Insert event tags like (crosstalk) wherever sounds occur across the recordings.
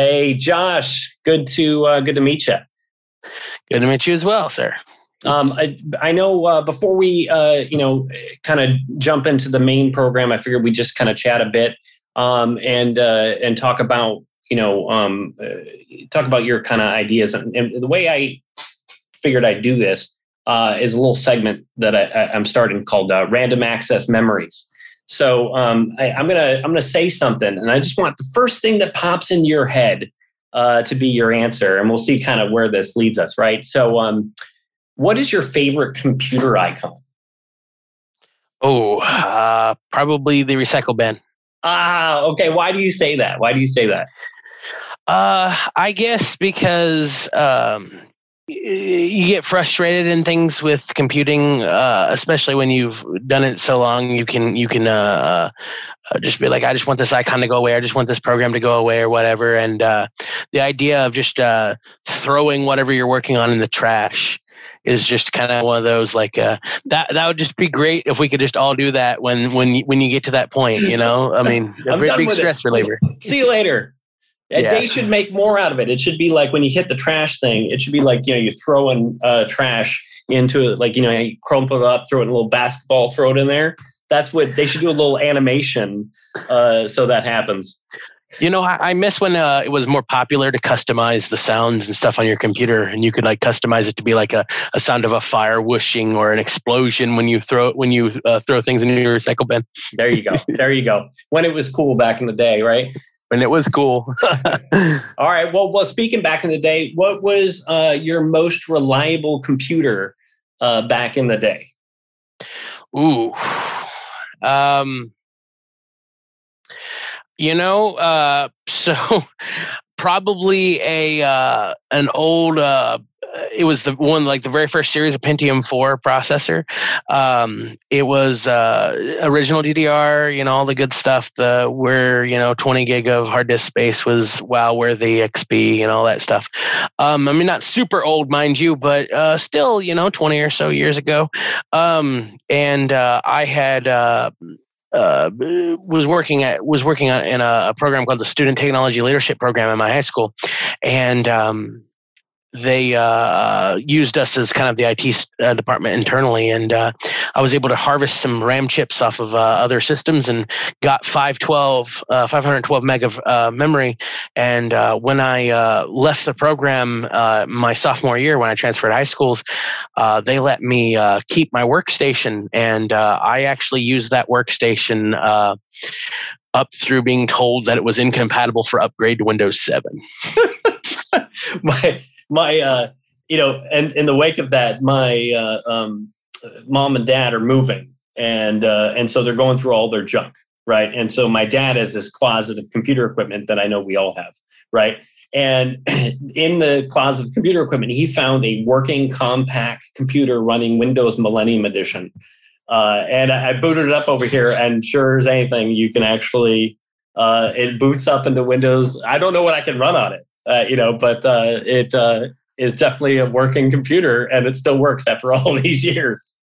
Hey, Josh. Good to uh, good to meet you. Good to meet you as well, sir. Um, I, I know uh, before we, uh, you know, kind of jump into the main program, I figured we just kind of chat a bit um, and uh, and talk about, you know, um, uh, talk about your kind of ideas. And, and, the way I figured I'd do this uh, is a little segment that I, am starting called uh, Random Access Memories. So um, I, am gonna I'm gonna say something, and I just want the first thing that pops into your head to be your answer, and we'll see kind of where this leads us. Right. So. Um, what is your favorite computer icon? Oh, uh, probably the recycle bin. Ah, okay. Why do you say that? Why do you say that? Uh, I guess because um, you get frustrated in things with computing, uh, especially when you've done it so long. You can you can uh, uh, just be like, I just want this icon to go away. I just want this program to go away, or whatever. And uh, the idea of just uh, throwing whatever you're working on in the trash is just kind of one of those like uh, that. That would just be great if we could just all do that when when you, when you get to that point. You know, I (laughs) mean, a big, big stress it. reliever. See you later. Yeah. They should make more out of it. It should be like when you hit the trash thing. It should be like you know you throw in uh, trash into it, like you know you crumple it up, throw it in a little basketball, throw it in there. That's what they should do. A little animation uh, so that happens. You know, I, I miss when uh, it was more popular to customize the sounds and stuff on your computer, and you could like customize it to be like a, a sound of a fire whooshing or an explosion when you throw when you uh, throw things in your recycle bin. There you go. there you go. When it was cool back in the day, right? When it was cool. (laughs) All right. Well, well, speaking back in the day, what was uh, your most reliable computer uh, back in the day? Ooh. Um, you know, uh, (laughs) so probably a uh, an old. It was the one like the very first series of Pentium four processor. Um, it was uh, original DDR, you know, all the good stuff. The where you know 20 gig of hard disk space was wow worthy XP and all that stuff. Um, I mean, not super old, mind you, but uh, still, you know, 20 or so years ago. Um, and uh, I had uh, uh, was working at was working on, in a, a, program called the Student Technology Leadership Program in my high school, and um, they uh, used us as kind of the IT uh, department internally, and uh, I was able to harvest some RAM chips off of uh, other systems and got 512, uh, 512 meg of uh, memory. And when I left the program my sophomore year, when I transferred to high schools, they let me keep my workstation, and I actually used that workstation up through being told that it was incompatible for upgrade to Windows 7. (laughs) my my uh, you know, and in the wake of that, my uh, um, mom and dad are moving, and uh, and so they're going through all their junk, right? And so my dad has this closet of computer equipment that I know we all have, right? And (clears throat) in the closet of computer equipment, he found a working Compaq computer running Windows Millennium Edition. Uh, and I, I booted it up over here, and sure as anything, you can actually uh, it boots up into Windows. I don't know what I can run on it, uh, you know, but uh, it uh, is definitely a working computer and it still works after (laughs) all these years.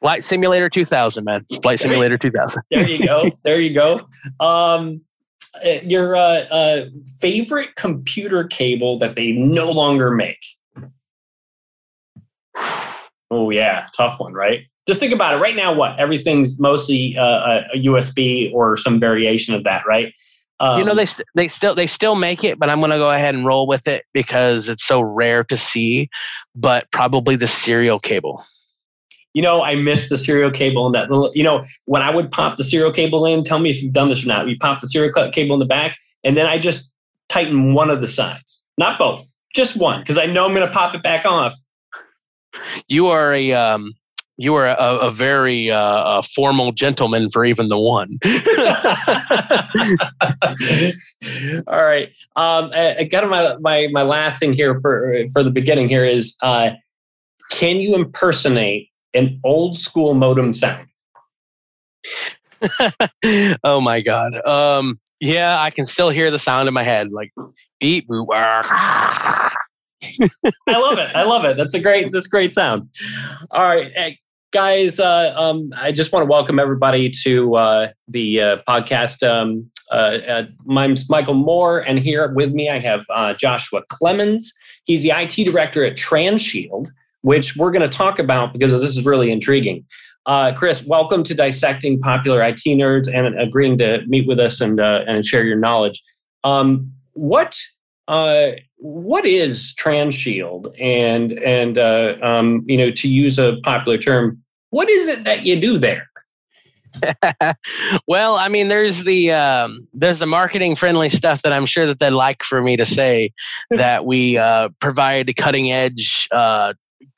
Flight Simulator 2000, man. Flight Simulator 2000. there you go. (laughs) There you go. Um, uh, your uh, uh, favorite computer cable that they no longer make? (sighs) Oh yeah, tough one, right? Just think about it. Right now, what everything's mostly uh, a USB or some variation of that, right? Um, you know, um, they they still they still make it, but I'm going to go ahead and roll with it because it's so rare to see. But probably the serial cable. You know, I miss the serial cable and that little. You know, when I would pop the serial cable in, tell me if you've done this or not. You pop the serial cable in the back, and then I just tighten one of the sides, not both, just one, because I know I'm going to pop it back off. You are a um, you are a, a very uh, a formal gentleman for even the one. (laughs) (laughs) All right. Um, I, got my, my my last thing here for for the beginning here is uh, can you impersonate an old school modem sound? (laughs) oh my god. Um, yeah, I can still hear the sound in my head, like beep boop. I love it. I love it. That's a great. That's a great sound. All right, guys, uh, um, I just want to welcome everybody to uh, the uh, podcast. Um, Uh, uh, my name's Michael Moore, and here with me I have uh, Joshua Clemens. He's the IT director at Transhield, which we're going to talk about because this is really intriguing. Chris, welcome to dissecting popular IT nerds and agreeing to meet with us and and share your knowledge. Um, what uh, what is Transhield? And and um, you know, to use a popular term, what is it that you do there? (laughs) well, I mean, there's the um, there's the marketing friendly stuff that I'm sure that they'd like for me to say (laughs) that we uh, provide cutting edge uh,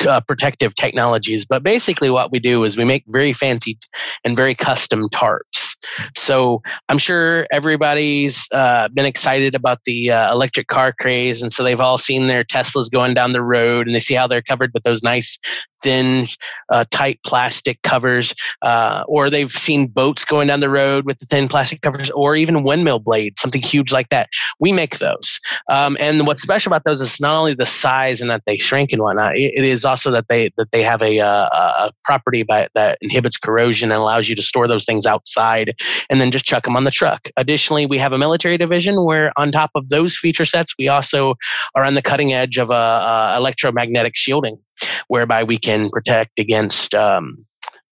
uh, protective technologies. But basically, what we do is we make very fancy and very custom tarps. So I'm sure everybody's uh, been excited about the uh, electric car craze, and so they've all seen their Teslas going down the road, and they see how they're covered with those nice, thin, uh, tight plastic covers, uh, or they've seen boats going down the road with the thin plastic covers, or even windmill blades, something huge like that. We make those, um, and what's special about those is not only the size and that they shrink and whatnot. it, it is also that they that they have a, uh, a property by, that inhibits corrosion and allows you to store those things outside, and then just chuck them on the truck. Additionally, we have a military division where, on top of those feature sets, we also are on the cutting edge of uh, electromagnetic shielding, whereby we can protect against. Um,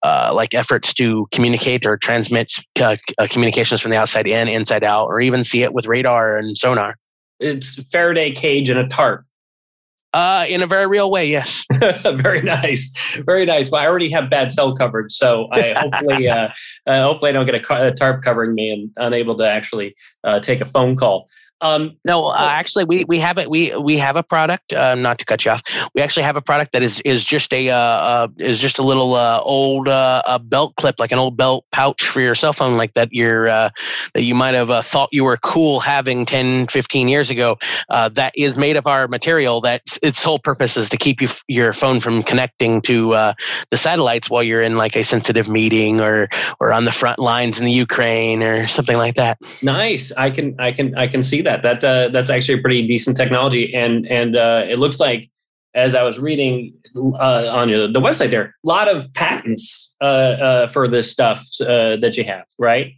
uh, like efforts to communicate or transmit uh, uh, communications from the outside in, inside out, or even see it with radar and sonar. It's Faraday cage and a tarp. Uh, in a very real way, yes. (laughs) very nice, very nice. Well, I already have bad cell coverage, so I hopefully, uh, uh, hopefully, I don't get a, tarp covering me and unable to actually uh, take a phone call. Um, no, uh, actually, we we have it. We we have a product. Uh, not to cut you off, we actually have a product that is is just a uh, uh is just a little uh, old uh, a belt clip, like an old belt pouch for your cell phone, like that. You're that you might have thought you were cool having 10, 15 years ago. that is made of our material. That its sole purpose is to keep you your phone from connecting to the satellites while you're in like a sensitive meeting or or on the front lines in the Ukraine or something like that. Nice. I can I can I can see that that. That uh, that's actually a pretty decent technology, and and uh, it looks like as I was reading uh, on the website there, a lot of patents uh, uh, for this stuff uh, that you have, right?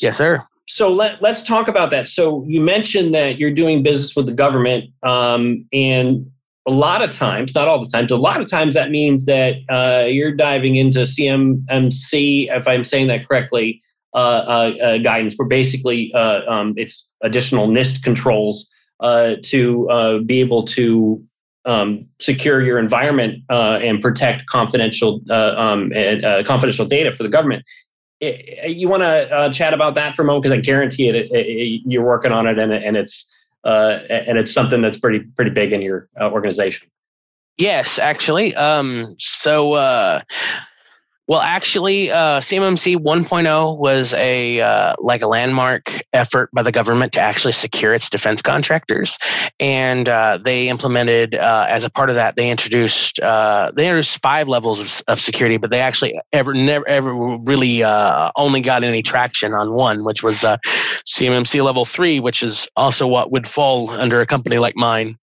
Yes, sir. So let let's talk about that. So you mentioned that you're doing business with the government, um, and a lot of times, not all the times, a lot of times that means that you're diving into CMMC, if I'm saying that correctly, uh, uh, uh, guidance, where basically um, it's additional NIST controls to be able to um, secure your environment and protect confidential um, confidential data for the government. you want to chat about that for a moment because I guarantee it, it, it, you're working on it and, and it's and it's something that's pretty pretty big in your organization. Yes, actually. Um, so uh, well, actually, uh, CMMC 1.0 was a uh, like a landmark effort by the government to actually secure its defense contractors, and uh, they implemented uh, as a part of that they introduced uh, they introduced five levels of, of, security, but they actually ever never ever really uh, only got any traction on one, which was CMMC level three, which is also what would fall under a company like mine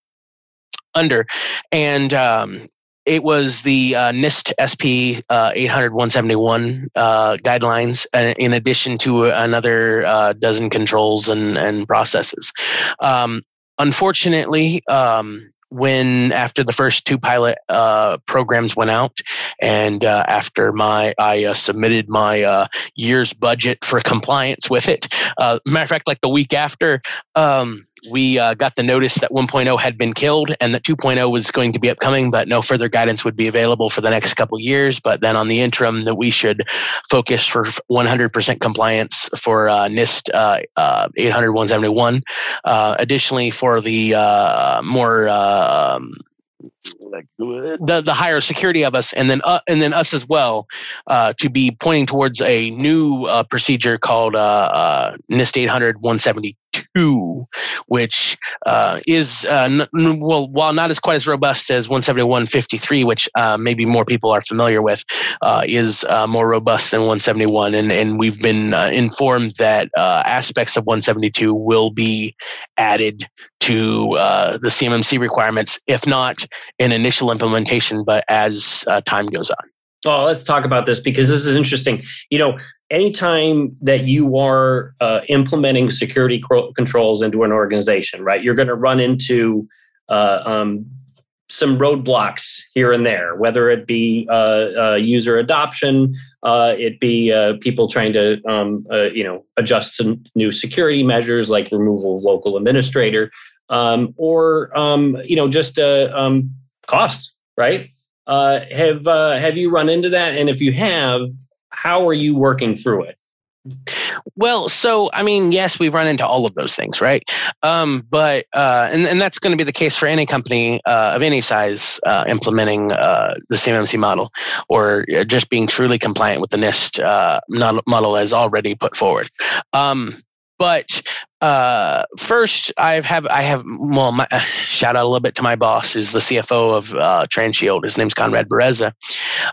under. And um, it was the uh, NIST SP uh, 800 171 uh, guidelines, uh, in addition to another uh, dozen controls and, and processes. Um, unfortunately, um, when after the first two pilot uh, programs went out, and after my I submitted my year's budget for compliance with it. Matter of fact, like the week after. Um, we uh, got the notice that 1.0 had been killed and that 2.0 was going to be upcoming, but no further guidance would be available for the next couple years. But then on the interim, that we should focus for 100% compliance for uh, NIST uh, uh 800 171. Uh, additionally, for the uh, more um, the the higher security of us, and then uh, and then us as well, uh, to be pointing towards a new uh, procedure called NIST 800 172 which uh, is uh, n- well, while not as quite as robust as 171.53, which uh, maybe more people are familiar with, uh, is uh, more robust than 171, and and we've been uh, informed that aspects of 172 will be added to the CMMC requirements, if not in initial implementation, but as time goes on. Well, let's talk about this because this is interesting. You know, anytime that you are uh, implementing security controls into an organization, right, you're going to run into uh, um, some roadblocks here and there, whether it be uh, uh user adoption, uh, it be uh, people trying to um, you know adjust some new security measures like removal of local administrator, um, or um, you know just um, costs, right? have have you run into that? And if you have, how are you working through it? Well, so I mean, yes, we've run into all of those things, right? Um, but uh, and and that's going to be the case for any company uh, of any size uh, implementing uh, the CMMC model, or uh, just being truly compliant with the NIST uh, model as already put forward. Um, but uh, first, I have I have well, my, (sighs) shout out a little bit to my boss, is the CFO of uh. His name's Conrad Bereza.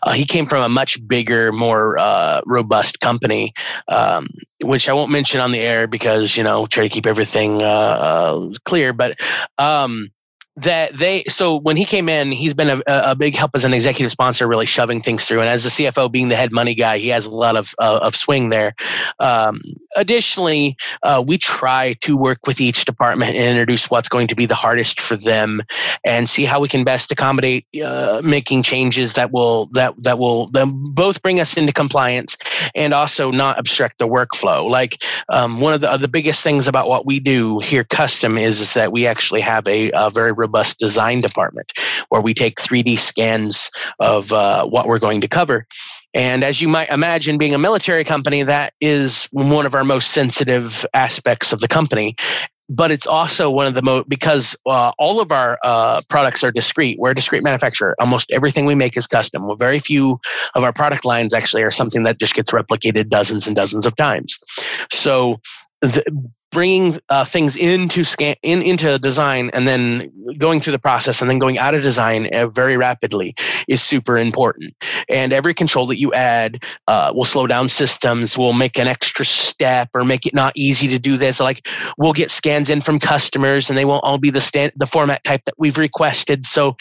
Uh, he came from a much bigger, more uh, robust company, um, which I won't mention on the air because you know try to keep everything uh, uh, clear. But um, that they so when he came in he's been a, a big help as an executive sponsor really shoving things through. And as the cfo being the head money guy he has a lot of uh, of swing there. Um, additionally uh, we try to work with each department and introduce what's going to be the hardest for them and see how we can best accommodate uh, making changes that will that that will both bring us into compliance and also not obstruct the workflow. Like um, one of the, the biggest things about what we do here custom is, is that we actually have a, a very robust design department where we take 3D scans of uh, what we're going to cover. And as you might imagine, being a military company, that is one of our most sensitive aspects of the company. But it's also one of the most, because uh, all of our uh, products are discrete. We're a discrete manufacturer. Almost everything we make is custom. Well, very few of our product lines actually are something that just gets replicated dozens and dozens of times. So, the, bringing uh, things into scan in into design and then going through the process and then going out of design uh, very rapidly is super important. And every control that you add uh, will slow down systems will make an extra step or make it not easy to do this. Like we'll get scans in from customers and they won't all be the stand the format type that we've requested. So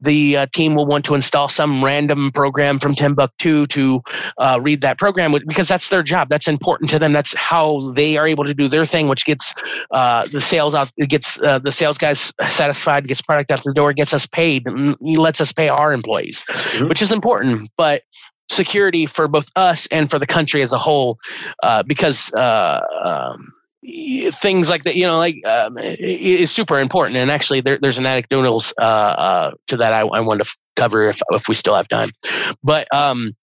the uh, team will want to install some random program from timbuktu to uh, read that program because that's their job. That's important to them. That's how they are able to do their thing which gets uh, the sales out, it gets uh, the sales guys satisfied, gets product out the door, gets us paid, and lets us pay our employees, mm-hmm. which is important. But security for both us and for the country as a whole, uh, because uh, um, things like that, you know, like um, is super important. And actually, there, there's an anecdotal uh, uh, to that I, I wanted to cover if if we still have time, but. Um,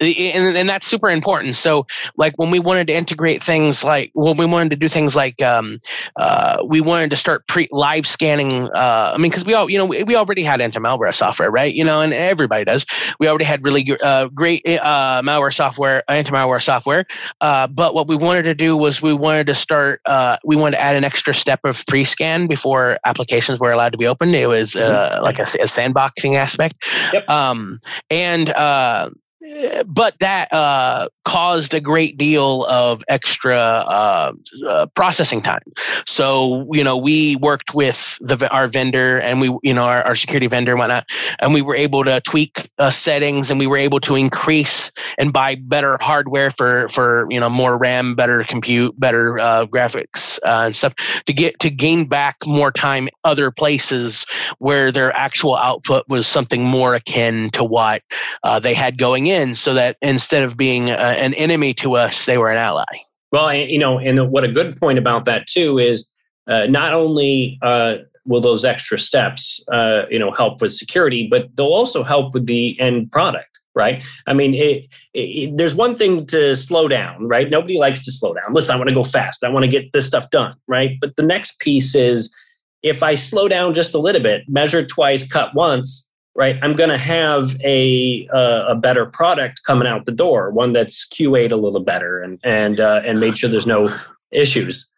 and, and that's super important. So like when we wanted to integrate things like when we wanted to do things like um, uh, we wanted to start pre live scanning uh, i mean because we all you know we, we already had anti-malware software right? You know and everybody does. We already had really uh, great uh, malware software anti-malware software. Uh, but what we wanted to do was we wanted to start uh, we wanted to add an extra step of pre-scan before applications were allowed to be opened. It was mm-hmm. like a, a, sandboxing aspect. Yep. um, and but that uh, caused a great deal of extra uh, uh, processing time. So you know, we worked with the our vendor and we you know our, our security vendor and whatnot, and we were able to tweak uh, settings and we were able to increase and buy better hardware for for you know more RAM, better compute, better uh, graphics uh, and stuff to get to gain back more time other places where their actual output was something more akin to what they had going in in so that instead of being uh, an enemy to us, they were an ally. Well, you know, and what a good point about that too is uh, not only uh, will those extra steps, uh, you know, help with security, but they'll also help with the end product right? I mean, it, it, there's one thing to slow down, right? Nobody likes to slow down. Listen, I want to go fast. I want to get this stuff done, right? But the next piece is if I slow down just a little bit, measure twice, cut once, right? I'm going to have a a better product coming out the door one that's qa'd a little better and and uh, and made sure there's no issues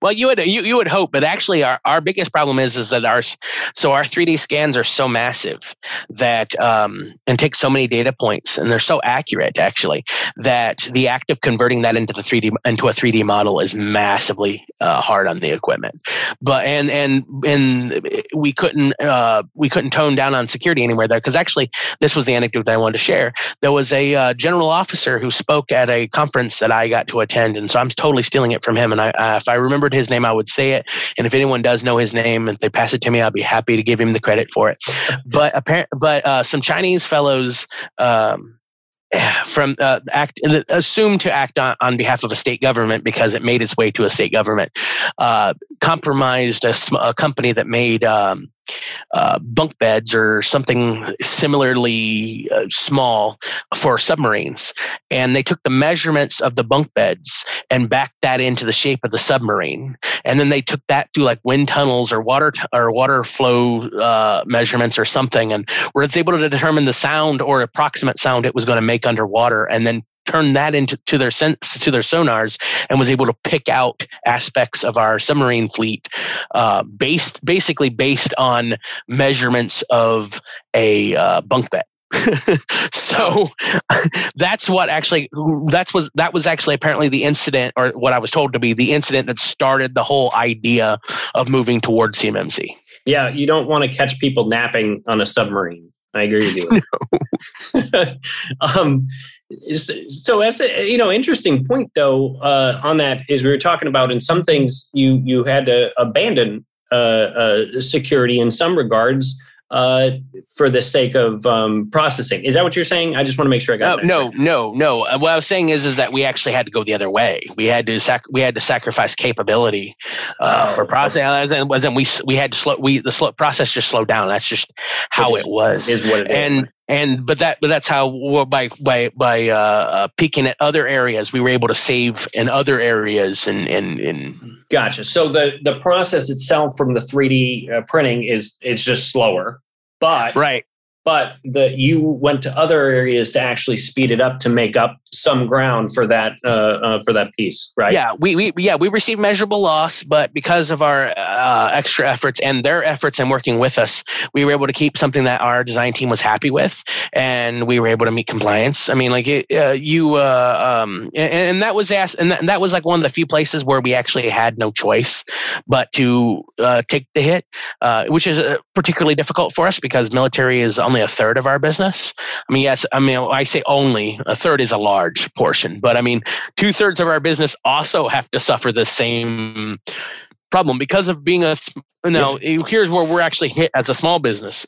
Well, you would you, you would hope, but actually, our, our biggest problem is is that our so our 3D scans are so massive that um, and take so many data points, and they're so accurate actually that the act of converting that into the 3D into a 3D model is massively uh, hard on the equipment. But and and and we couldn't uh, we couldn't tone down on security anywhere there because actually this was the anecdote that I wanted to share. There was a uh, general officer who spoke at a conference that I got to attend, and so I'm totally stealing it from him. And I, if I remembered his name, I would say it. And if anyone does know his name and they pass it to me, I'll be happy to give him the credit for it. But apparent, but uh, some Chinese fellows. Um, (sighs) from uh, act assumed to act on, on behalf of a state government because it made its way to a state government uh, compromised a, a, company that made um, uh, bunk beds or something similarly uh, small for submarines. And they took the measurements of the bunk beds and backed that into the shape of the submarine. And then they took that through like wind tunnels or water t- or water flow uh, measurements or something, and were able to determine the sound or approximate sound it was going to make underwater, and then turned that into to their sense to their sonars and was able to pick out aspects of our submarine fleet uh, based basically based on measurements of a uh, bunk bed. (laughs) so that's what actually that's was that was actually apparently the incident or what I was told to be the incident that started the whole idea of moving towards CMMC. Yeah, you don't want to catch people napping on a submarine. I agree with you. (laughs) No. (laughs) um, so that's a you know interesting point though uh, on that is we were talking about in some things you you had to abandon uh, uh, security in some regards uh, for the sake of um, processing. Is that what you're saying? I just want to make sure I got. No, no, no, no. Uh, what I was saying is, is that we actually had to go the other way. We had to sac- we had to sacrifice capability uh, oh, for processing. Okay. As in, we we had to slow we the slow process just slowed down. That's just how it, it was. Is what it and, is and but that but that's how by by by uh, uh, peaking at other areas we were able to save in other areas and and, and gotcha. So the the process itself from the 3d uh, printing is it's just slower but right but the you went to other areas to actually speed it up to make up some ground for that uh, uh, for that piece, right? Yeah, we, we yeah we received measurable loss, but because of our uh, extra efforts and their efforts and working with us, we were able to keep something that our design team was happy with, and we were able to meet compliance. I mean, like it, uh, you, uh, um, and, and, that was asked, and that, and that, was like one of the few places where we actually had no choice but to uh, take the hit, which is particularly difficult for us because military is only only a third of our business. I mean, yes, I mean, I say only a third is a large portion, but I mean, two thirds of our business also have to suffer the same problem because of being a, you know, here's where we're actually hit as a small business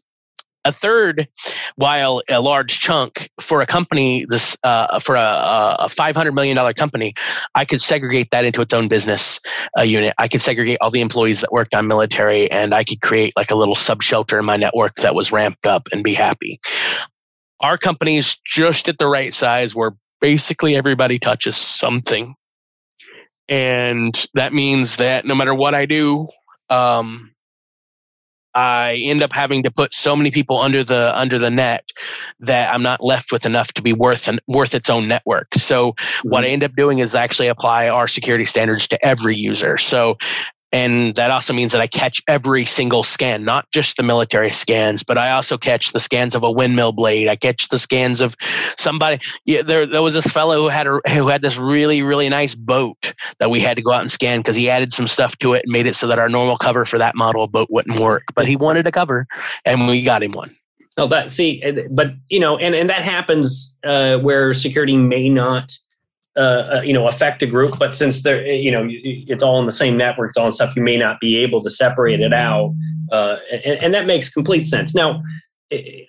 a third, while a large chunk for a company, this uh, for a, a five hundred million dollar company, I could segregate that into its own business uh, unit. I could segregate all the employees that worked on military, and I could create like a little sub shelter in my network that was ramped up and be happy. Our company's just at the right size where basically everybody touches something, and that means that no matter what I do. Um, I end up having to put so many people under the under the net that I'm not left with enough to be worth an, worth its own network. So mm-hmm. what I end up doing is actually apply our security standards to every user. So and that also means that I catch every single scan, not just the military scans, but I also catch the scans of a windmill blade. I catch the scans of somebody. Yeah, there, there was this fellow who had a, who had this really, really nice boat that we had to go out and scan because he added some stuff to it and made it so that our normal cover for that model boat wouldn't work. But he wanted a cover, and we got him one. Oh, but see, but you know, and and that happens uh, where security may not uh, uh, you know affect a group but since they're you know it's all in the same network it's all in stuff you may not be able to separate it out uh, and, and, that makes complete sense. Now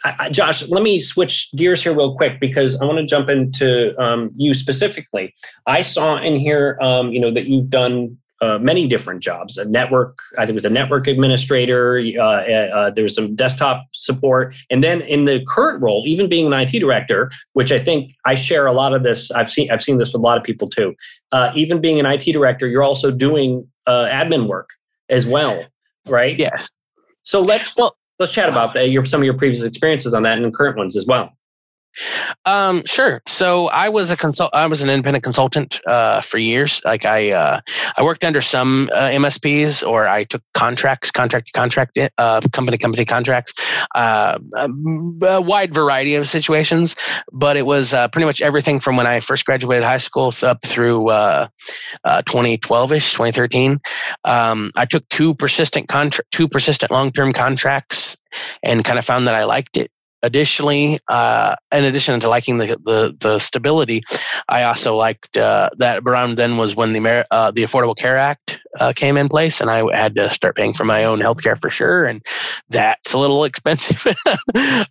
I, josh let me switch gears here real quick because i want to jump into um, you specifically. I saw in here um, you know that you've done uh, many different jobs. A network i think it was a network administrator uh, uh, there was some desktop support. And then in the current role even being an it director which i think i share a lot of this i've seen i've seen this with a lot of people too uh, even being an it director you're also doing uh, admin work as well right? Yes. So let's well, let's chat about your, some of your previous experiences on that and current ones as well Um, sure. So I was a consult. I was an independent consultant uh, for years. Like I, uh, I worked under some uh, MSPs, or I took contracts, contract contract, uh, company company contracts, uh, a wide variety of situations. But it was uh, pretty much everything from when I first graduated high school up through 2012 ish, 2013. Um, I took two persistent contract, two persistent long term contracts, and kind of found that I liked it additionally, uh, in addition to liking the, the, the stability, I also liked uh, that around then was when the uh, the Affordable Care Act uh, came in place, and I had to start paying for my own health care for sure, and that's a little (laughs) expensive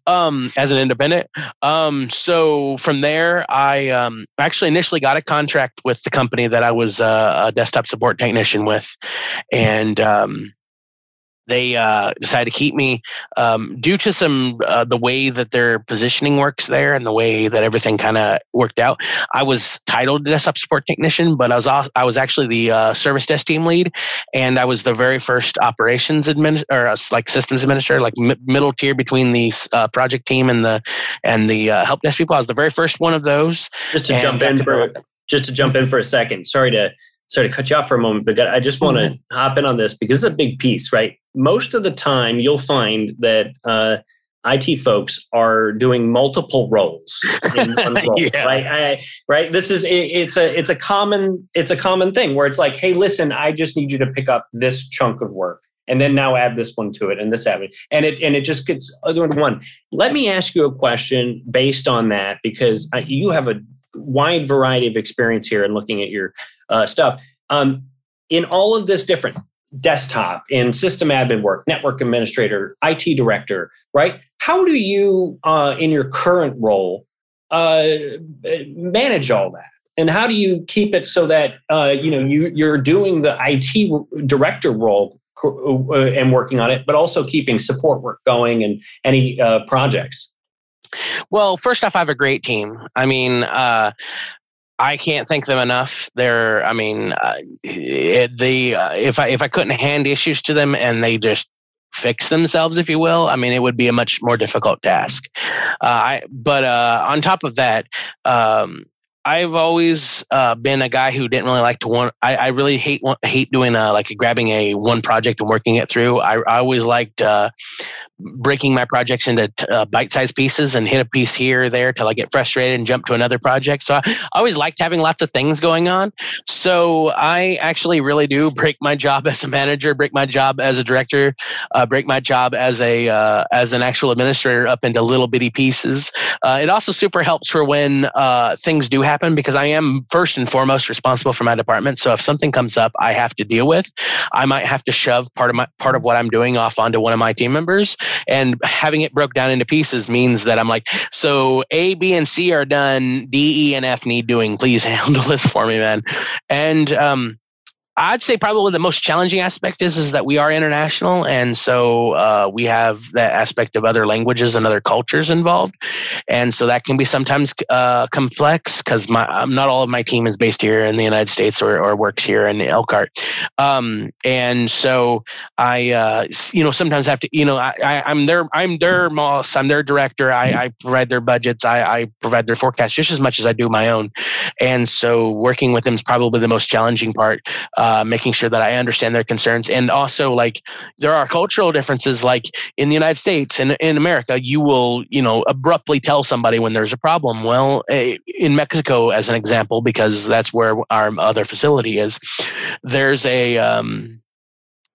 um, as an independent. Um, so from there, I um, actually initially got a contract with the company that I was uh, a desktop support technician with, and um, they uh, decided to keep me um, due to some uh, the way that their positioning works there and the way that everything kind of worked out. I was titled desktop support technician, but I was also, I was actually the uh, service desk team lead, and I was the very first operations admin or uh, like systems administrator, like m- middle tier between the uh, project team and the and the uh, help desk people. I was the very first one of those. Just to jump in for just to jump in for a second. Sorry to sorry to cut you off for a moment, but I just want to mm-hmm. hop in on this because it's a big piece, right? Most of the time, you'll find that uh, IT folks are doing multiple roles in (laughs) one role, yeah. right? I, right. This is it, it's a it's a common it's a common thing where it's like, hey, listen, I just need you to pick up this chunk of work, and then now add this one to it, and this add it, and it and it just gets other one. Let me ask you a question based on that because you have a wide variety of experience here and looking at your uh, stuff. Um, in all of this different desktop in system admin work, network administrator, IT director, right? How do you, uh, in your current role, uh, manage all that? And how do you keep it so that uh, you know you, you're doing the IT director role uh, and working on it, but also keeping support work going and any uh, projects? Well, first off, I have a great team. I mean, uh, I can't thank them enough. They're, I mean, uh, it, the uh, if I if I couldn't hand issues to them and they just fix themselves, if you will, I mean, it would be a much more difficult task. Uh, I, but uh, on top of that, um, I've always uh, been a guy who didn't really like to want. I, I really hate hate doing a, like grabbing a one project and working it through. I, I always liked uh, breaking my projects into uh, bite-sized pieces and hit a piece here or there till I get frustrated and jump to another project. So I, I always liked having lots of things going on. So I actually really do break my job as a manager, break my job as a director, uh, break my job as a uh, as an actual administrator up into little bitty pieces. Uh, it also super helps for when uh, things do happen because I am first and foremost responsible for my department. So if something comes up, I have to deal with. I might have to shove part of my part of what I'm doing off onto one of my team members and having it broke down into pieces means that I'm like, so A, B, and C are done. D, E, and F need doing. Please (laughs) handle this for me, man. And um, I'd say probably the most challenging aspect is is that we are international, and so uh, we have that aspect of other languages and other cultures involved, and so that can be sometimes uh, complex because not all of my team is based here in the United States or, or works here in Elkhart, um, and so I uh, you know sometimes have to you know I, am their I'm their boss I'm their director I, I provide their budgets I, I provide their forecasts just as much as I do my own, and so working with them is probably the most challenging part. Uh, uh, making sure that I understand their concerns. And also, like, there are cultural differences. Like in the United States and in America, you will, you know, abruptly tell somebody when there's a problem. Well, eh, in Mexico, as an example, because that's where our other facility is, there's a, um,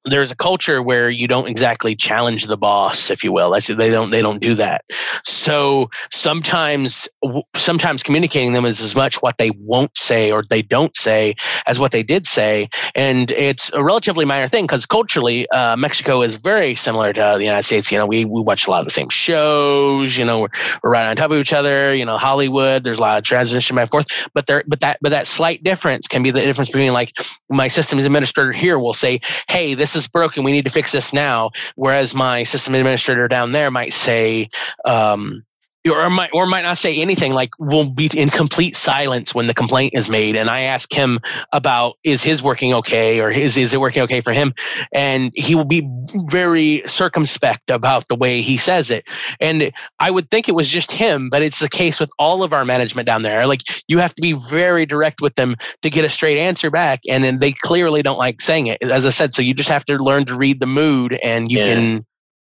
there's a culture where you don't exactly challenge the boss, if you will. That's, they don't they don't do that. So sometimes sometimes communicating them is as much what they won't say or they don't say as what they did say, and it's a relatively minor thing because culturally uh, Mexico is very similar to the United States. You know, we we watch a lot of the same shows. You know, we're, we're right on top of each other. You know, Hollywood. There's a lot of transition back and forth, but there but that but that slight difference can be the difference between like my systems administrator here will say, "Hey, this is broken. We need to fix this now. Whereas my system administrator down there might say, um, or might or might not say anything like we'll be in complete silence when the complaint is made. And i ask him about is his working okay or is, is it working okay for him? And he will be very circumspect about the way he says it. And i would think it was just him but it's the case with all of our management down there. Like you have to be very direct with them to get a straight answer back and then they clearly don't like saying it. As i said so you just have to learn to read the mood and you yeah. can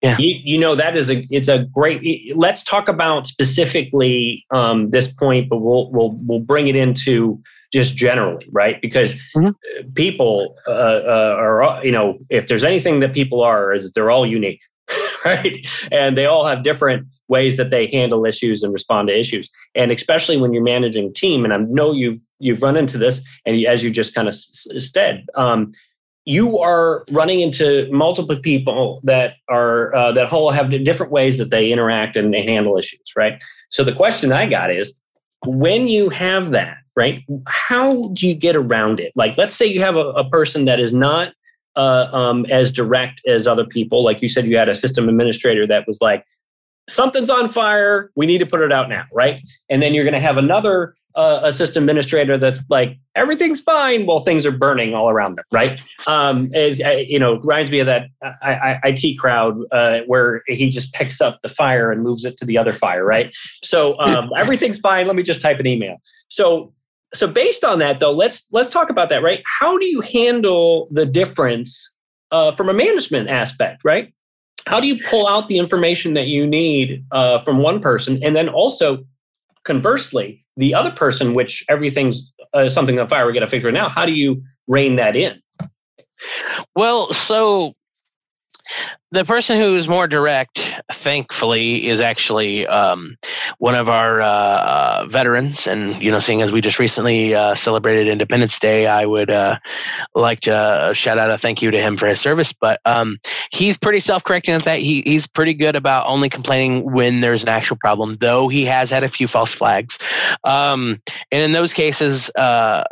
yeah. You, you, know that is a it's a great. Let's talk about specifically um, this point, but we'll we'll we'll bring it into just generally, right? Because mm-hmm. people uh, uh, are you know if there's anything that people are is they're all unique, (laughs) right? And they all have different ways that they handle issues and respond to issues, and especially when you're managing team. And I know you've you've run into this, and as you just kind of said, um, you are running into multiple people that are uh, that whole have different ways that they interact and, they handle issues right? So the question i got is when you have that right how do you get around it? Like let's say you have a, a person that is not uh, um, as direct as other people. Like you said you had a system administrator that was like something's on fire. We need to put it out now right? And then you're going to have another uh, a system administrator that's like everything's fine while things are burning all around them, right? Um, is, uh, you know, reminds me of that I, I, IT crowd uh, where he just picks up the fire and moves it to the other fire, right? So um, (laughs) everything's fine. Let me just type an email. So so based on that, though, let's let's talk about that, right? How do you handle the difference uh, from a management aspect, right? How do you pull out the information that you need uh, from one person, and then also conversely, the other person, which everything's uh, something on fire, we got to figure it out. How do you rein that in? Well, so the person who is more direct, thankfully, is actually um, one of our uh, uh, veterans. And, you know, seeing as we just recently uh, celebrated Independence Day, I would uh, like to uh, shout out a thank you to him for his service. But um, he's pretty self correcting on that. He, he's pretty good about only complaining when there's an actual problem, though he has had a few false flags. Um, and in those cases, uh,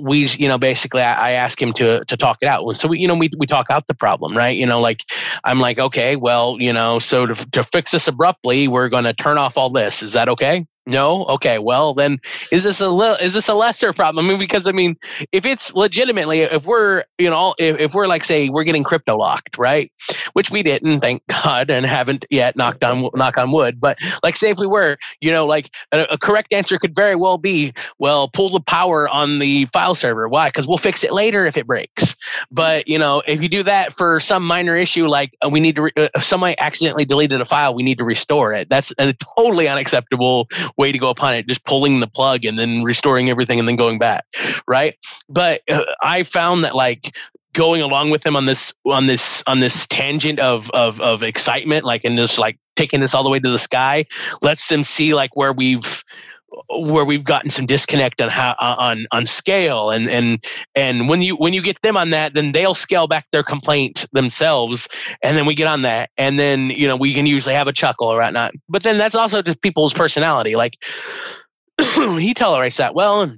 we you know basically I, I, ask him to to talk it out. So we you know we, we talk out the problem right? You know like i'm like okay well you know so to, to fix this abruptly we're going to turn off all this. Is that okay no. Okay. Well, then is this a little, is this a lesser problem? I mean, because I mean, if it's legitimately, if we're, you know, if, if we're like, say, we're getting crypto locked, right? Which we didn't, thank God, and haven't yet knocked on knock on wood. But like, say if we were, you know, like a, a correct answer could very well be, well, pull the power on the file server. Why? Because we'll fix it later if it breaks. But you know, if you do that for some minor issue, like uh, we need to, re- uh, if somebody accidentally deleted a file, we need to restore it. That's a totally unacceptable way to go upon it, just pulling the plug and then restoring everything and then going back, right? But uh, I found that like going along with them on this on this on this tangent of of of excitement, like and just like taking this all the way to the sky, lets them see like where we've where we've gotten some disconnect on how uh, on on scale. And and and when you when you get them on that then they'll scale back their complaint themselves and then we get on that. And then you know we can usually have a chuckle or whatnot. But then that's also just people's personality. Like (clears throat) he tolerates that. Well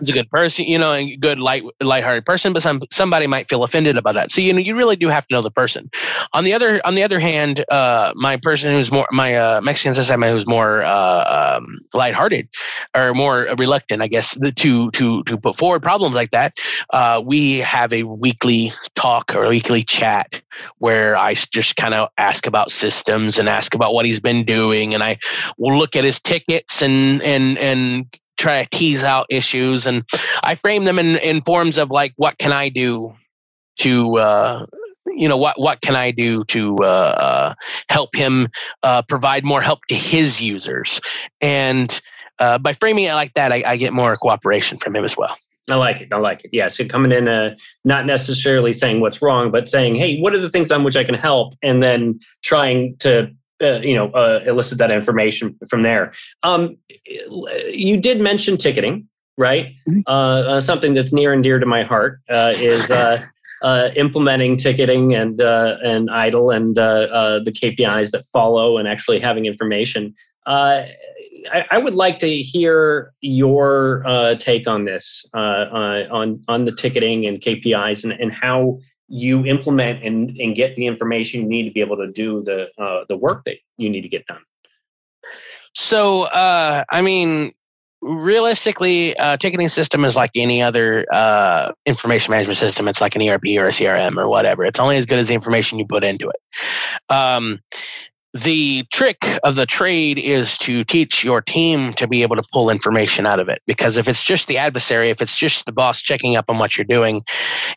is a good person, you know, a good light lighthearted person, but some somebody might feel offended about that. So you know, you really do have to know the person. On the other on the other hand, uh, my person who's more my uh, Mexican society who's more uh, um, lighthearted or more reluctant, I guess, to to to put forward problems like that. Uh, we have a weekly talk or weekly chat where I just kind of ask about systems and ask about what he's been doing, and I will look at his tickets and and and try to tease out issues and i frame them in, in forms of like what can i do to uh, you know what what can i do to uh, uh, help him uh, provide more help to his users and uh, by framing it like that I, I, get more cooperation from him as well I like it. I like it. Yeah. So coming in, uh, not necessarily saying what's wrong, but saying, "Hey, what are the things on which I can help?" and then trying to uh, you know uh, elicit that information from there. Um, you did mention ticketing, right? Mm-hmm. Uh, uh something that's near and dear to my heart uh, is uh, (laughs) implementing ticketing and and ITIL and the KPIs that follow, and actually having information. I, I, would like to hear your take on this, on on the ticketing and KPIs, and, and how you implement and, and get the information you need to be able to do the uh, the work that you need to get done. So, uh, I mean, realistically, uh, ticketing system is like any other uh, information management system. It's like an ERP or a CRM or whatever. It's only as good as the information you put into it. Um, the trick of the trade is to teach your team to be able to pull information out of it. Because if it's just the adversary, if it's just the boss checking up on what you're doing,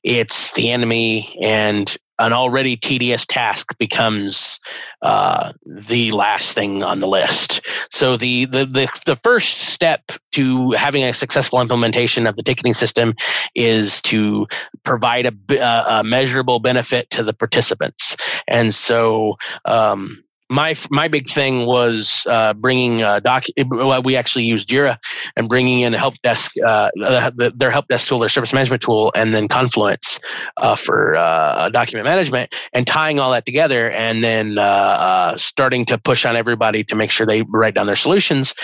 it's the enemy and an already tedious task becomes uh, the last thing on the list. So the, the the the first step to having a successful implementation of the ticketing system is to provide a, a measurable benefit to the participants. And so um, my my big thing was uh, bringing uh, doc. Well, we actually used Jira and bringing in help desk, uh, the, their help desk tool, their service management tool, and then Confluence uh, for uh, document management, and tying all that together, and then uh, starting to push on everybody to make sure they write down their solutions,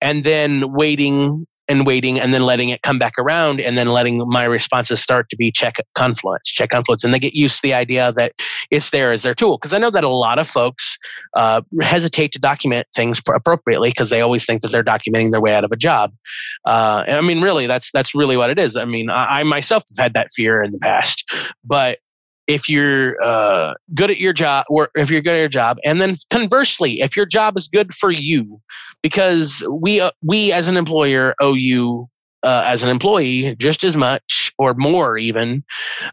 and then waiting and waiting and then letting it come back around and then letting my responses start to be check confluence check confluence. And they get used to the idea that it's there as their tool. Because i know that a lot of folks uh, hesitate to document things appropriately because they always think that they're documenting their way out of a job. Uh, i mean really that's that's really what it is. I mean I, I myself have had that fear in the past. But if you're uh, good at your job or if you're good at your job and then conversely if your job is good for you because we uh, we as an employer owe you uh, as an employee just as much or more even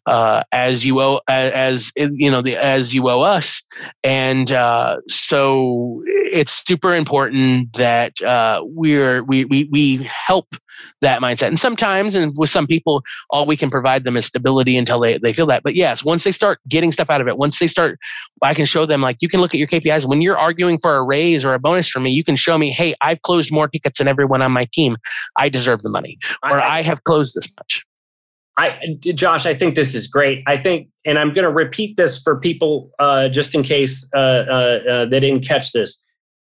uh, as you owe as, as you know the, as you owe us and uh, so it's super important that uh, we're we, we we help that mindset. And sometimes, and with some people, all we can provide them is stability until they, they feel that. But yes, once they start getting stuff out of it, once they start, I can show them like you can look at your KPIs. When you're arguing for a raise or a bonus for me, you can show me, hey, I've closed more tickets than everyone on my team. I deserve the money, or I, I have closed this much. I, Josh, I think this is great. I think, and I'm going to repeat this for people uh, just in case uh, uh, uh, they didn't catch this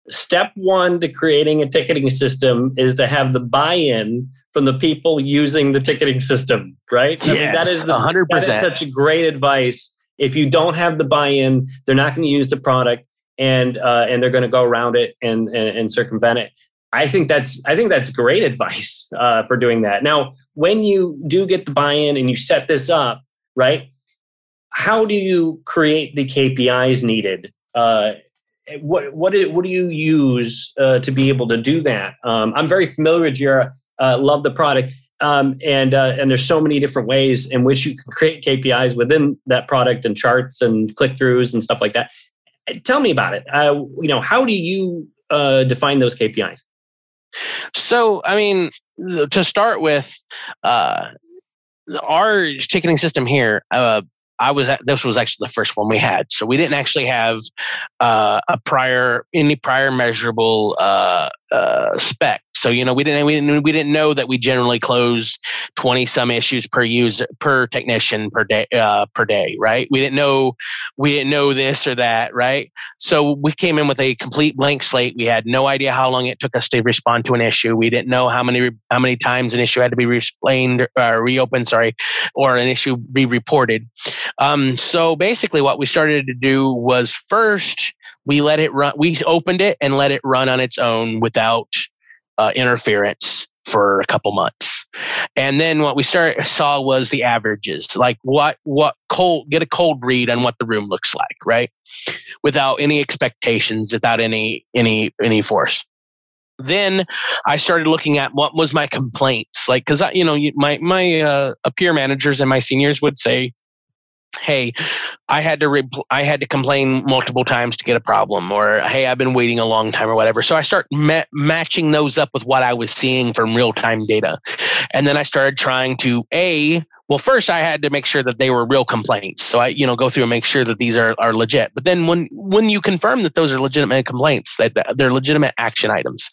step one to creating a ticketing system is to have the buy-in from the people using the ticketing system, right? Yes, I mean, that is the, 100%. That is such great advice. If you don't have the buy-in, they're not going to use the product, and uh, and they're going to go around it and, and, and circumvent it. I think that's I think that's great advice (laughs) uh, for doing that. Now, when you do get the buy-in and you set this up, right? How do you create the KPIs needed? Uh, what what do, what do you use uh, to be able to do that? Um, I'm very familiar with Jira. Uh, love the product, um, and uh, and there's so many different ways in which you can create KPIs within that product and charts and click throughs and stuff like that. Tell me about it. Uh, you know, how do you define those KPIs? So, I mean, to start with, uh, our ticketing system here uh, I was at, this was actually the first one we had, so we didn't actually have uh, a prior any prior measurable uh, uh, spec. So you know we didn't we didn't we didn't know that we generally closed twenty some issues per user per technician per day uh, per day, right? We didn't know we didn't know this or that, right? So we came in with a complete blank slate. We had no idea how long it took us to respond to an issue. We didn't know how many how many times an issue had to be explained uh, reopened, sorry, or an issue be reported. Um, so basically, what we started to do was first we let it run. We opened it and let it run on its own without uh, interference for a couple months, and then what we start saw was the averages, like what what cold get a cold read on what the room looks like, right, without any expectations, without any any any force. Then I started looking at what was my complaints like because I you know my my uh, peer managers and my seniors would say hey i had to i had to complain multiple times to get a problem or hey i've been waiting a long time or whatever. So i start ma- matching those up with what i was seeing from real time data. And then i started trying to a well first i had to make sure that they were real complaints. So i you know go through and make sure that these are, are legit. But then when when you confirm that those are legitimate complaints that they're legitimate action items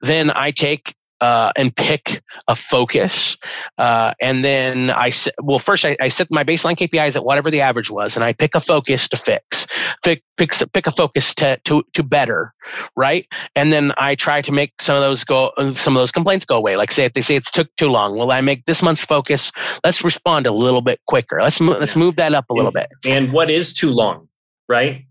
then i take uh, and pick a focus. Uh, and then I, well, first I, I, set my baseline KPIs at whatever the average was, and I pick a focus to fix, pick, pick, pick a focus to, to, to better, right? And then I try to make some of those go, some of those complaints go away. Like say, if they say it's took too long, well, I make this month's focus, let's respond a little bit quicker. Let's, mo- let's move that up a little bit. And what is too long, right?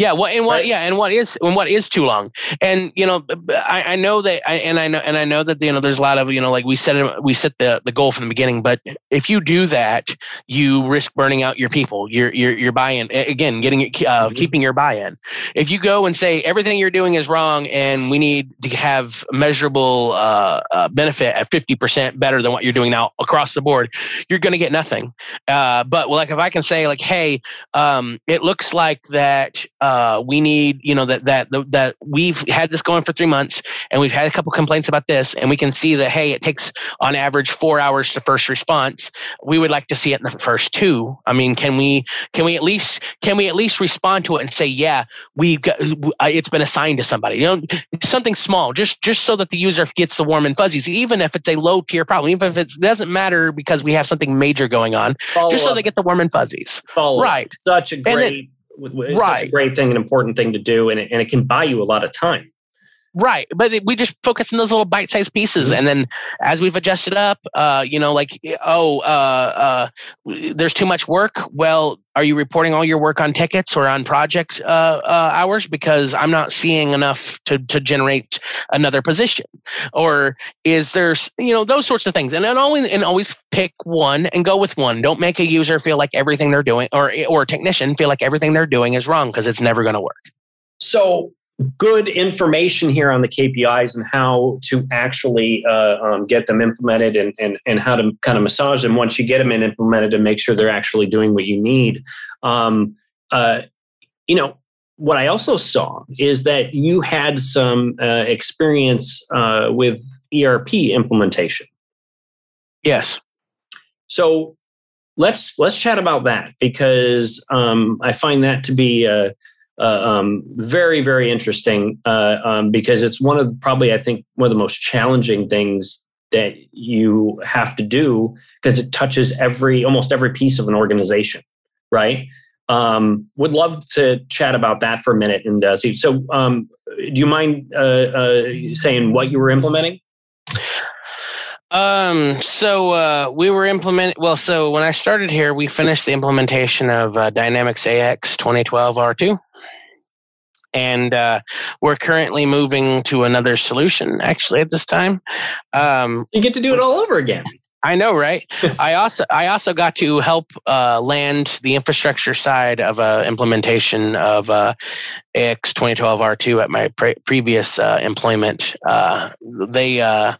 Yeah, well, and what, right. yeah, and what is, and what is too long? And you know, I, I know that, I, and I know, and I know that you know, there's a lot of you know, like we set we set the the goal from the beginning. But if you do that, you risk burning out your people. Your your your buy-in again, getting uh, mm-hmm. keeping your buy-in. If you go and say everything you're doing is wrong, and we need to have measurable uh, uh, benefit at 50% better than what you're doing now across the board, you're going to get nothing. Uh, but like if I can say like, hey, um, it looks like that uh, Uh, we need, you know, that that that we've had this going for three months, and we've had a couple complaints about this, and we can see that hey, it takes on average four hours to first response. We would like to see it in the first two. I mean, can we can we at least can we at least respond to it and say, yeah, we've got uh, it's been assigned to somebody, you know, something small, just just so that the user gets the warm and fuzzies, even if it's a low tier problem, even if it doesn't matter because we have something major going on, Follow just so they get the warm and fuzzies. Follow right. Up. Such a great it's right. such a great thing, an important thing to do, and it, and it can buy you a lot of time. Right, but we just focus on those little bite-sized pieces, mm-hmm. and then as we've adjusted up, uh, you know, like oh, uh, uh, there's too much work. Well, are you reporting all your work on tickets or on project uh, uh, hours? Because I'm not seeing enough to to generate another position, or is there you know those sorts of things, and then always and always pick one and go with one. Don't make a user feel like everything they're doing, or or a technician feel like everything they're doing is wrong because it's never going to work. So good information here on the KPIs and how to actually uh, um, get them implemented and, and, and how to kind of massage them once you get them in implemented and make sure they're actually doing what you need. Um, uh, you know, what I also saw is that you had some uh, experience uh, with ERP implementation. Yes. So let's let's chat about that because um, I find that to be a, uh, um, very very interesting uh, um, because it's one of probably I think one of the most challenging things that you have to do because it touches every almost every piece of an organization, right? Um, would love to chat about that for a minute and uh, see. So, um, do you mind uh, uh, saying what you were implementing? Um, so uh, we were implement. Well, so when I started here, we finished the implementation of uh, Dynamics AX 2012 R2 and uh, we're currently moving to another solution actually at this time um, you get to do it all over again I know, right? (laughs) I also I also got to help uh, land the infrastructure side of a uh, implementation of uh, AX 2012 R2 at my pre- previous uh, employment. Uh, they uh,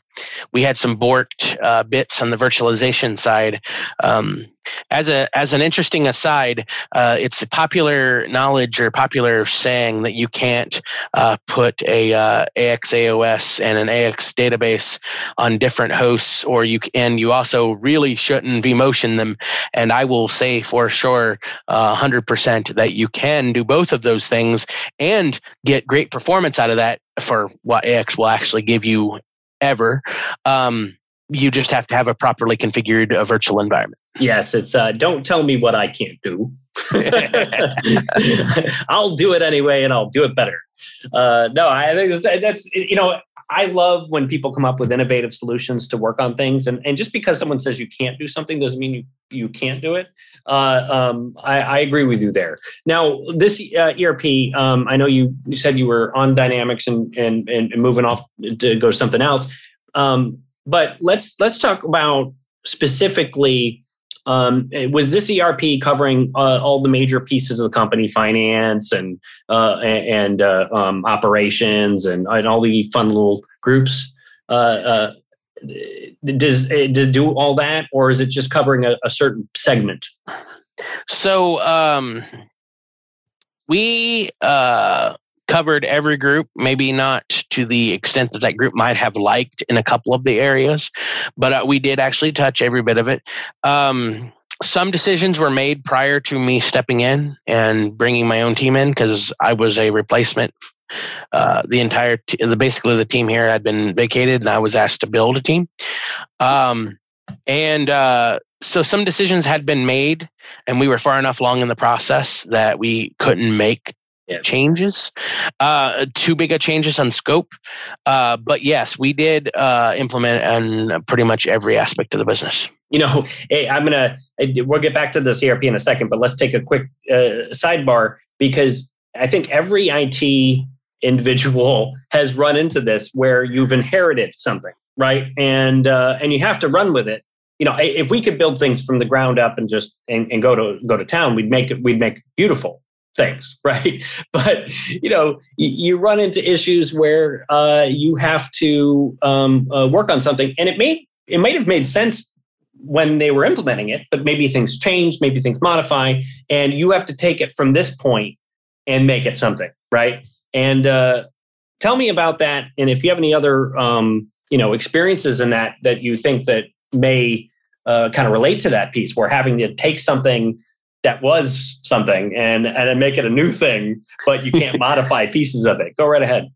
we had some borked uh, bits on the virtualization side. Um, as a as an interesting aside, uh, it's a popular knowledge or popular saying that you can't uh, put a uh, AX AOS and an AX database on different hosts, or you and you also really shouldn't vMotion them. And I will say for sure, uh, hundred percent that you can do both of those things and get great performance out of that for what AX will actually give you ever. Um, you just have to have a properly configured uh, virtual environment. Yes, it's uh, don't tell me what I can't do. (laughs) (laughs) I'll do it anyway, and I'll do it better. Uh, no, I think that's, that's you know I love when people come up with innovative solutions to work on things, and, and just because someone says you can't do something doesn't mean you you can't do it. Uh, um, I, I, agree with you there. Now, this uh, ERP, um, I know you, you said you were on Dynamics and, and and moving off to go to something else, um, but let's let's talk about specifically um, was this ERP covering uh, all the major pieces of the company, finance and uh, and uh, um, operations and, and all the fun little groups? Uh, uh, does it do all that, or is it just covering a, a certain segment? So um, we uh, covered every group, maybe not to the extent that that group might have liked in a couple of the areas, but uh, we did actually touch every bit of it. Um, some decisions were made prior to me stepping in and bringing my own team in because I was a replacement. Uh, the entire, t- the basically the team here had been vacated, and I was asked to build a team. Um, and uh, so some decisions had been made, and we were far enough along in the process that we couldn't make yeah. changes, uh, too big of changes on scope. Uh, but yes, we did uh, implement on pretty much every aspect of the business. You know, hey, I'm gonna we'll get back to the ERP in a second, but let's take a quick uh, sidebar because I think every IT individual (laughs) has run into this where you've inherited something, right? And uh, and you have to run with it. You know, if we could build things from the ground up and just and, and go to go to town, we'd make it we'd make beautiful things, (laughs) right? But you know, you, run into issues where uh, you have to um, uh, work on something, and it may it might have made sense when they were implementing it, but maybe things change, maybe things modify, and you have to take it from this point and make it something, right? And uh, tell me about that, and if you have any other um, you know experiences in that that you think that may uh, kind of relate to that piece, where having to take something that was something and and then make it a new thing, but you can't (laughs) modify pieces of it. Go right ahead.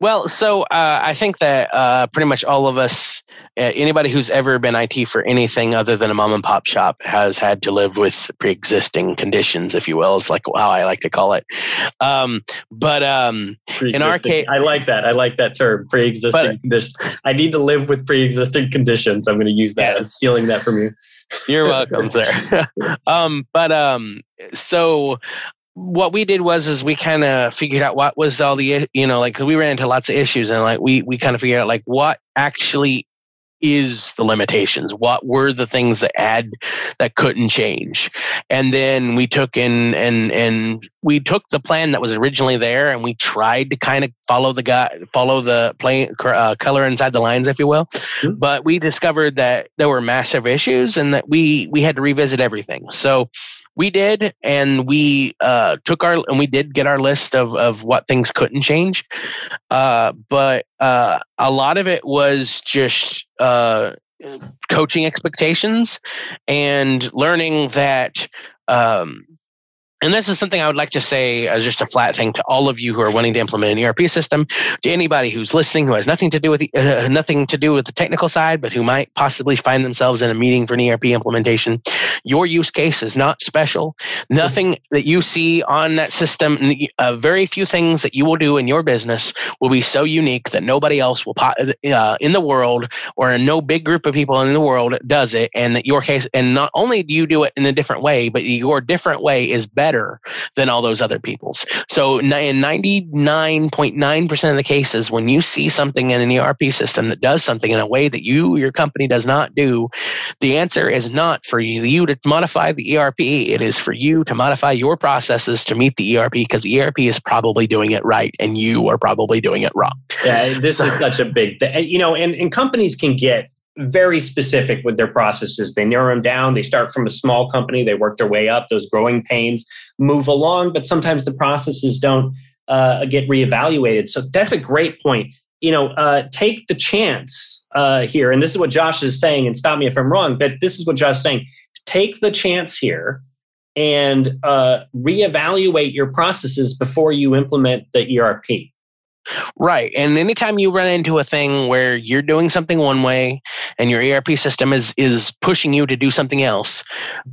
Well, so uh, I think that uh, pretty much all of us, uh, anybody who's ever been IT for anything other than a mom and pop shop, has had to live with pre-existing conditions, if you will. It's like how I like to call it. Um, but um, in our case, I like that. I like that term, pre-existing conditions. I need to live with pre-existing conditions. I'm going to use that. Yeah. I'm stealing that from you. You're welcome, sir. (laughs) um, but um, so what we did was is we kind of figured out what was all the you know like we ran into lots of issues and like we we kind of figured out like what actually is the limitations? What were the things that had that couldn't change? And then we took in and and we took the plan that was originally there and we tried to kind of follow the guy follow the play uh, color inside the lines if you will. Mm-hmm. but we discovered that there were massive issues and that we we had to revisit everything. So we did and we uh, took our and we did get our list of of what things couldn't change. Uh, but uh, a lot of it was just uh, coaching expectations and learning that um, and this is something I would like to say as just a flat thing to all of you who are wanting to implement an ERP system, to anybody who's listening who has nothing to do with the, uh, nothing to do with the technical side, but who might possibly find themselves in a meeting for an ERP implementation. Your use case is not special. Nothing that you see on that system, uh, very few things that you will do in your business will be so unique that nobody else will uh, in the world or no big group of people in the world does it, and that your case, and not only do you do it in a different way, but your different way is better better than all those other people's. So in 99.9% of the cases, when you see something in an ERP system that does something in a way that you, your company does not do, the answer is not for you to modify the ERP. It is for you to modify your processes to meet the ERP because the ERP is probably doing it right and you are probably doing it wrong. Yeah, this so, is such a big thing. You know, and, and companies can get very specific with their processes. They narrow them down. They start from a small company, they work their way up. Those growing pains move along, but sometimes the processes don't uh, get reevaluated. So that's a great point. You know, uh, take the chance uh, here, and this is what Josh is saying. And stop me if I'm wrong, but this is what Josh is saying. Take the chance here and uh, reevaluate your processes before you implement the ERP. Right. And anytime you run into a thing where you're doing something one way and your ERP system is is pushing you to do something else,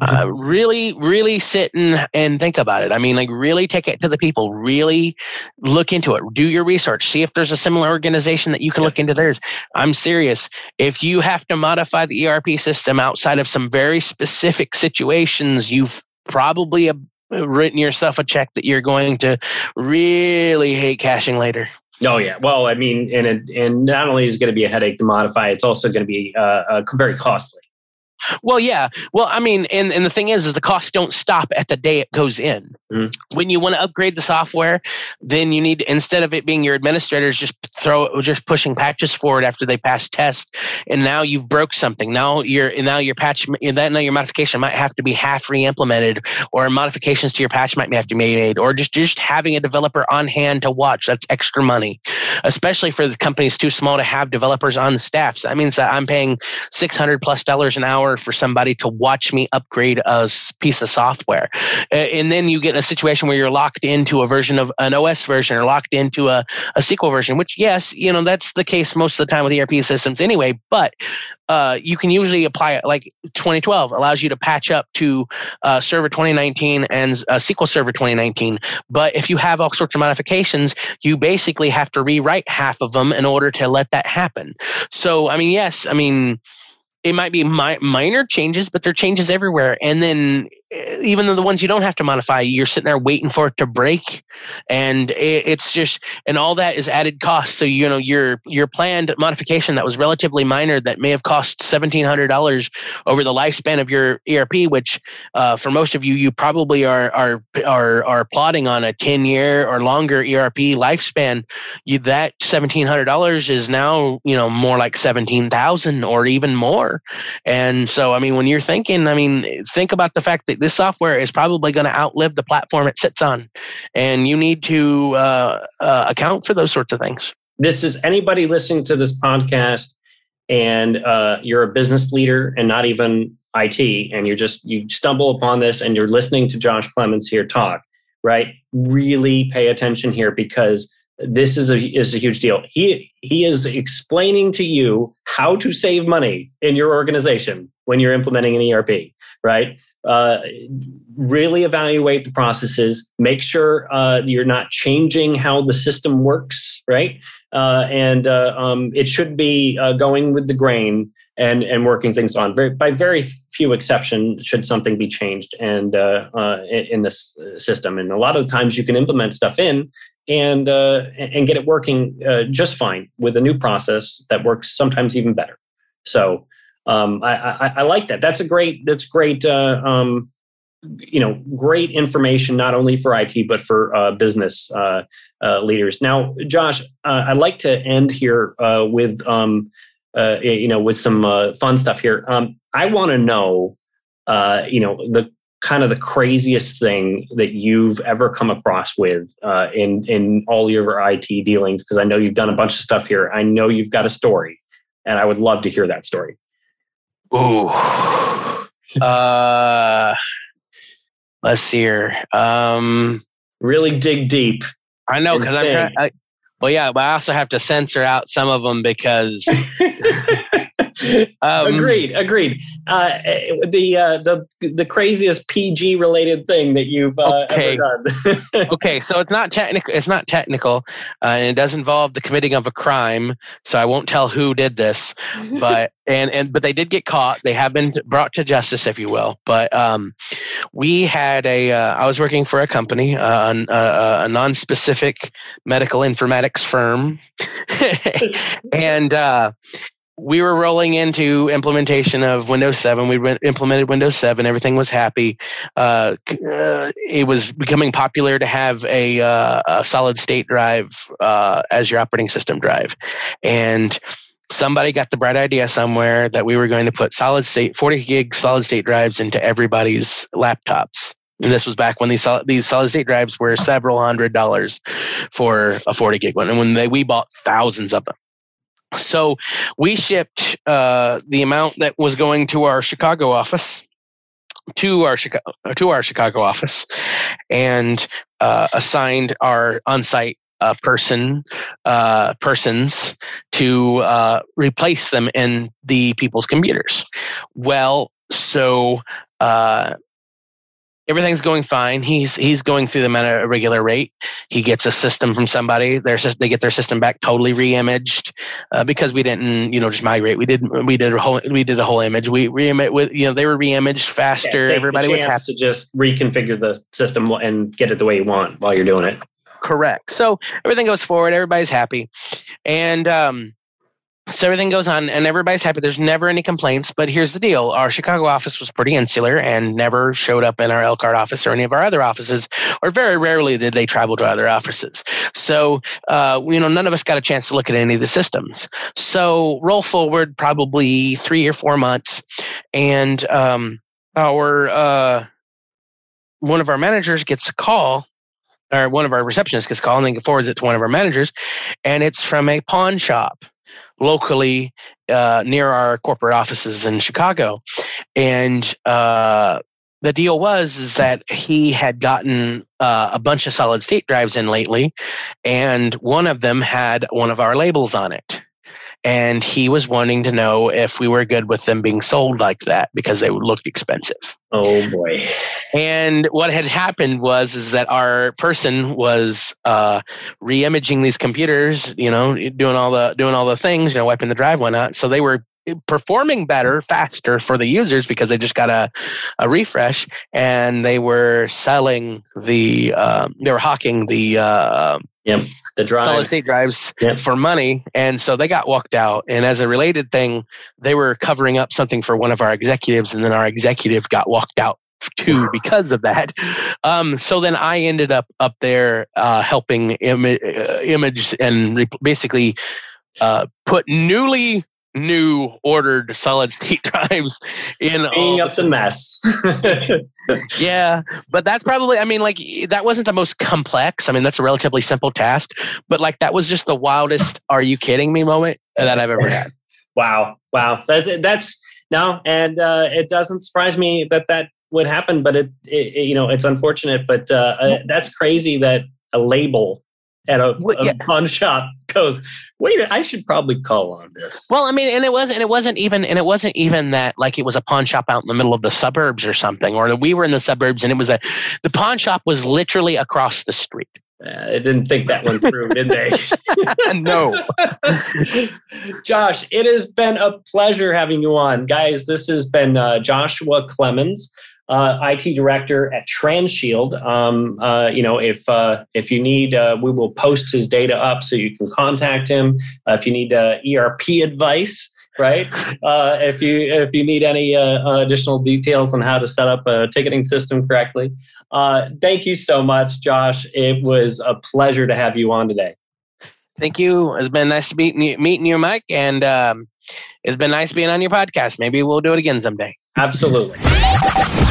uh, mm-hmm. really, really sit and, and think about it. I mean, like really take it to the people, really look into it, do your research, see if there's a similar organization that you can look into theirs. I'm serious. If you have to modify the ERP system outside of some very specific situations, you've probably written yourself a check that you're going to really hate cashing later. Oh yeah. Well, I mean, and and not only is it going to be a headache to modify, it's also going to be uh, uh, very costly. Well, yeah. Well, I mean, and, and the thing is, is the costs don't stop at the day it goes in. Mm. When you want to upgrade the software, then you need instead of it being your administrators just throw just pushing patches forward after they pass test, and now you've broke something. Now your now your patch that now your modification might have to be half re-implemented, or modifications to your patch might have to be made, or just just having a developer on hand to watch. That's extra money, especially for the companies too small to have developers on the staff. So that means that I'm paying six hundred plus dollars an hour for somebody to watch me upgrade a piece of software. And then you get in a situation where you're locked into a version of an OS version or locked into a, a SQL version, which, yes, you know, that's the case most of the time with ERP systems anyway, but uh, you can usually apply it like 2012 allows you to patch up to uh, Server 2019 and uh, SQL Server 2019. But if you have all sorts of modifications, you basically have to rewrite half of them in order to let that happen. So, I mean, yes, I mean, it might be mi- minor changes, but there are changes everywhere. And then even though the ones you don't have to modify, you're sitting there waiting for it to break, and it's just and all that is added cost. So you know your your planned modification that was relatively minor that may have cost seventeen hundred dollars over the lifespan of your ERP, which uh, for most of you you probably are are are are plotting on a ten year or longer ERP lifespan. You that seventeen hundred dollars is now you know more like seventeen thousand or even more, and so I mean when you're thinking, I mean think about the fact that this software is probably going to outlive the platform it sits on, and you need to uh, uh, account for those sorts of things. This is anybody listening to this podcast, and uh, you're a business leader and not even IT, and you're just you stumble upon this and you're listening to Josh Clemens here talk. Right, really pay attention here because this is a is a huge deal. He he is explaining to you how to save money in your organization when you're implementing an ERP, right? Uh, really evaluate the processes make sure uh, you're not changing how the system works right? Uh, and uh, um, it should be uh, going with the grain and and working things on. Very, by very few exception should something be changed and uh, in, in this system. And a lot of times you can implement stuff in and and get it working just fine with a new process that works sometimes even better. So um, I, I, I, like that. That's a great. That's great. Uh, um, you know, great information not only for IT but for uh, business uh, uh, leaders. Now, Josh, uh, I'd like to end here uh, with um, you know with some fun stuff here. Um, I want to know, you know, the kind of the craziest thing that you've ever come across with in in all your IT dealings because I know you've done a bunch of stuff here. I know you've got a story, and I would love to hear that story. Ooh. uh, let's see here. Um, really dig deep. I know because I'm trying. I, well, yeah, but I also have to censor out some of them because (laughs) um, agreed, agreed. Uh, the uh, the the craziest PG related thing that you've uh, okay. ever done. (laughs) okay, so it's not technical. It's not technical, uh, and it does involve the committing of a crime. So I won't tell who did this, but (laughs) and and but they did get caught. They have been brought to justice, if you will. But um, we had a. Uh, I was working for a company, uh, a, a, a non-specific medical informatics firm, (laughs) and we were rolling into implementation of Windows 7. We implemented Windows 7. Everything was happy. Uh, uh, it was becoming popular to have a, uh, a solid state drive uh, as your operating system drive. And somebody got the bright idea somewhere that we were going to put solid state, 40 gig solid state drives into everybody's laptops. And this was back when these solid, these solid state drives were several hundred dollars for a 40 gig one. And when they, we bought thousands of them. So we shipped uh, the amount that was going to our Chicago office to our Chicago to our Chicago office, and uh, assigned our on-site uh, person uh, persons to uh, replace them in the people's computers. Well, so uh, everything's going fine. He's he's going through them at a regular rate. He gets a system from somebody. Their they get their system back totally re-imaged uh, because we didn't you know just migrate. We did we did a whole we did a whole image. We re with you know they were re-imaged faster. Yeah, Everybody was happy to just reconfigure the system and get it the way you want while you're doing it. Correct. So everything goes forward. Everybody's happy, and um, so everything goes on and everybody's happy. There's never any complaints. But here's the deal our Chicago office was pretty insular and never showed up in our Elkhart office or any of our other offices, or very rarely did they travel to other offices. So, uh, you know, none of us got a chance to look at any of the systems. So, roll forward probably three or four months, and um, our uh, one of our managers gets a call or one of our receptionists gets called and then forwards it to one of our managers, and it's from a pawn shop locally uh, near our corporate offices in Chicago, and uh, the deal was is that he had gotten uh, a bunch of solid state drives in lately, and one of them had one of our labels on it and he was wanting to know if we were good with them being sold like that because they looked expensive. Oh boy! And what had happened was is that our person was uh, re-imaging these computers, you know, doing all the doing all the things, you know, wiping the drive, whatnot. So they were performing better, faster for the users because they just got a, a refresh and they were selling the, uh, they were hawking the, uh, yep, the drive. solid state drives Yep. for money. And so they got walked out. And as a related thing, they were covering up something for one of our executives. And then our executive got walked out too because of that. Um, so then I ended up up there uh, helping Im- uh, image and re- basically uh, put newly new ordered solid state (laughs) drives in Cleaning up the mess. (laughs) Yeah, but that's probably. I mean, like that wasn't the most complex. I mean, that's a relatively simple task. But like that was just the wildest. Are you kidding me? Moment that I've ever had. (laughs) wow, wow. That's that's no, and uh, it doesn't surprise me that that would happen. But it, it it- you know, it's unfortunate. But uh, uh, that's crazy that a label at a, Well, a pawn shop goes. Wait, minute, I should probably call on this. Well, I mean, and it wasn't. And it wasn't even. And it wasn't even that. Like it was a pawn shop out in the middle of the suburbs or something, or that we were in the suburbs, and it was a. The pawn shop was literally across the street. Uh, I didn't think that one through, did they? (laughs) (laughs) no. Josh, it has been a pleasure having you on. Guys, this has been uh, Joshua Clemens, uh, IT director at Transhield. Um, uh, you know, if uh, if you need, uh, we will post his data up so you can contact him. Uh, if you need uh, ERP advice, right? (laughs) Uh, if you if you need any uh, additional details on how to set up a ticketing system correctly, uh, thank you so much, Josh. It was a pleasure to have you on today. Thank you. It's been nice to meet you, meeting you, Mike, and um, it's been nice being on your podcast. Maybe we'll do it again someday. Absolutely. (laughs)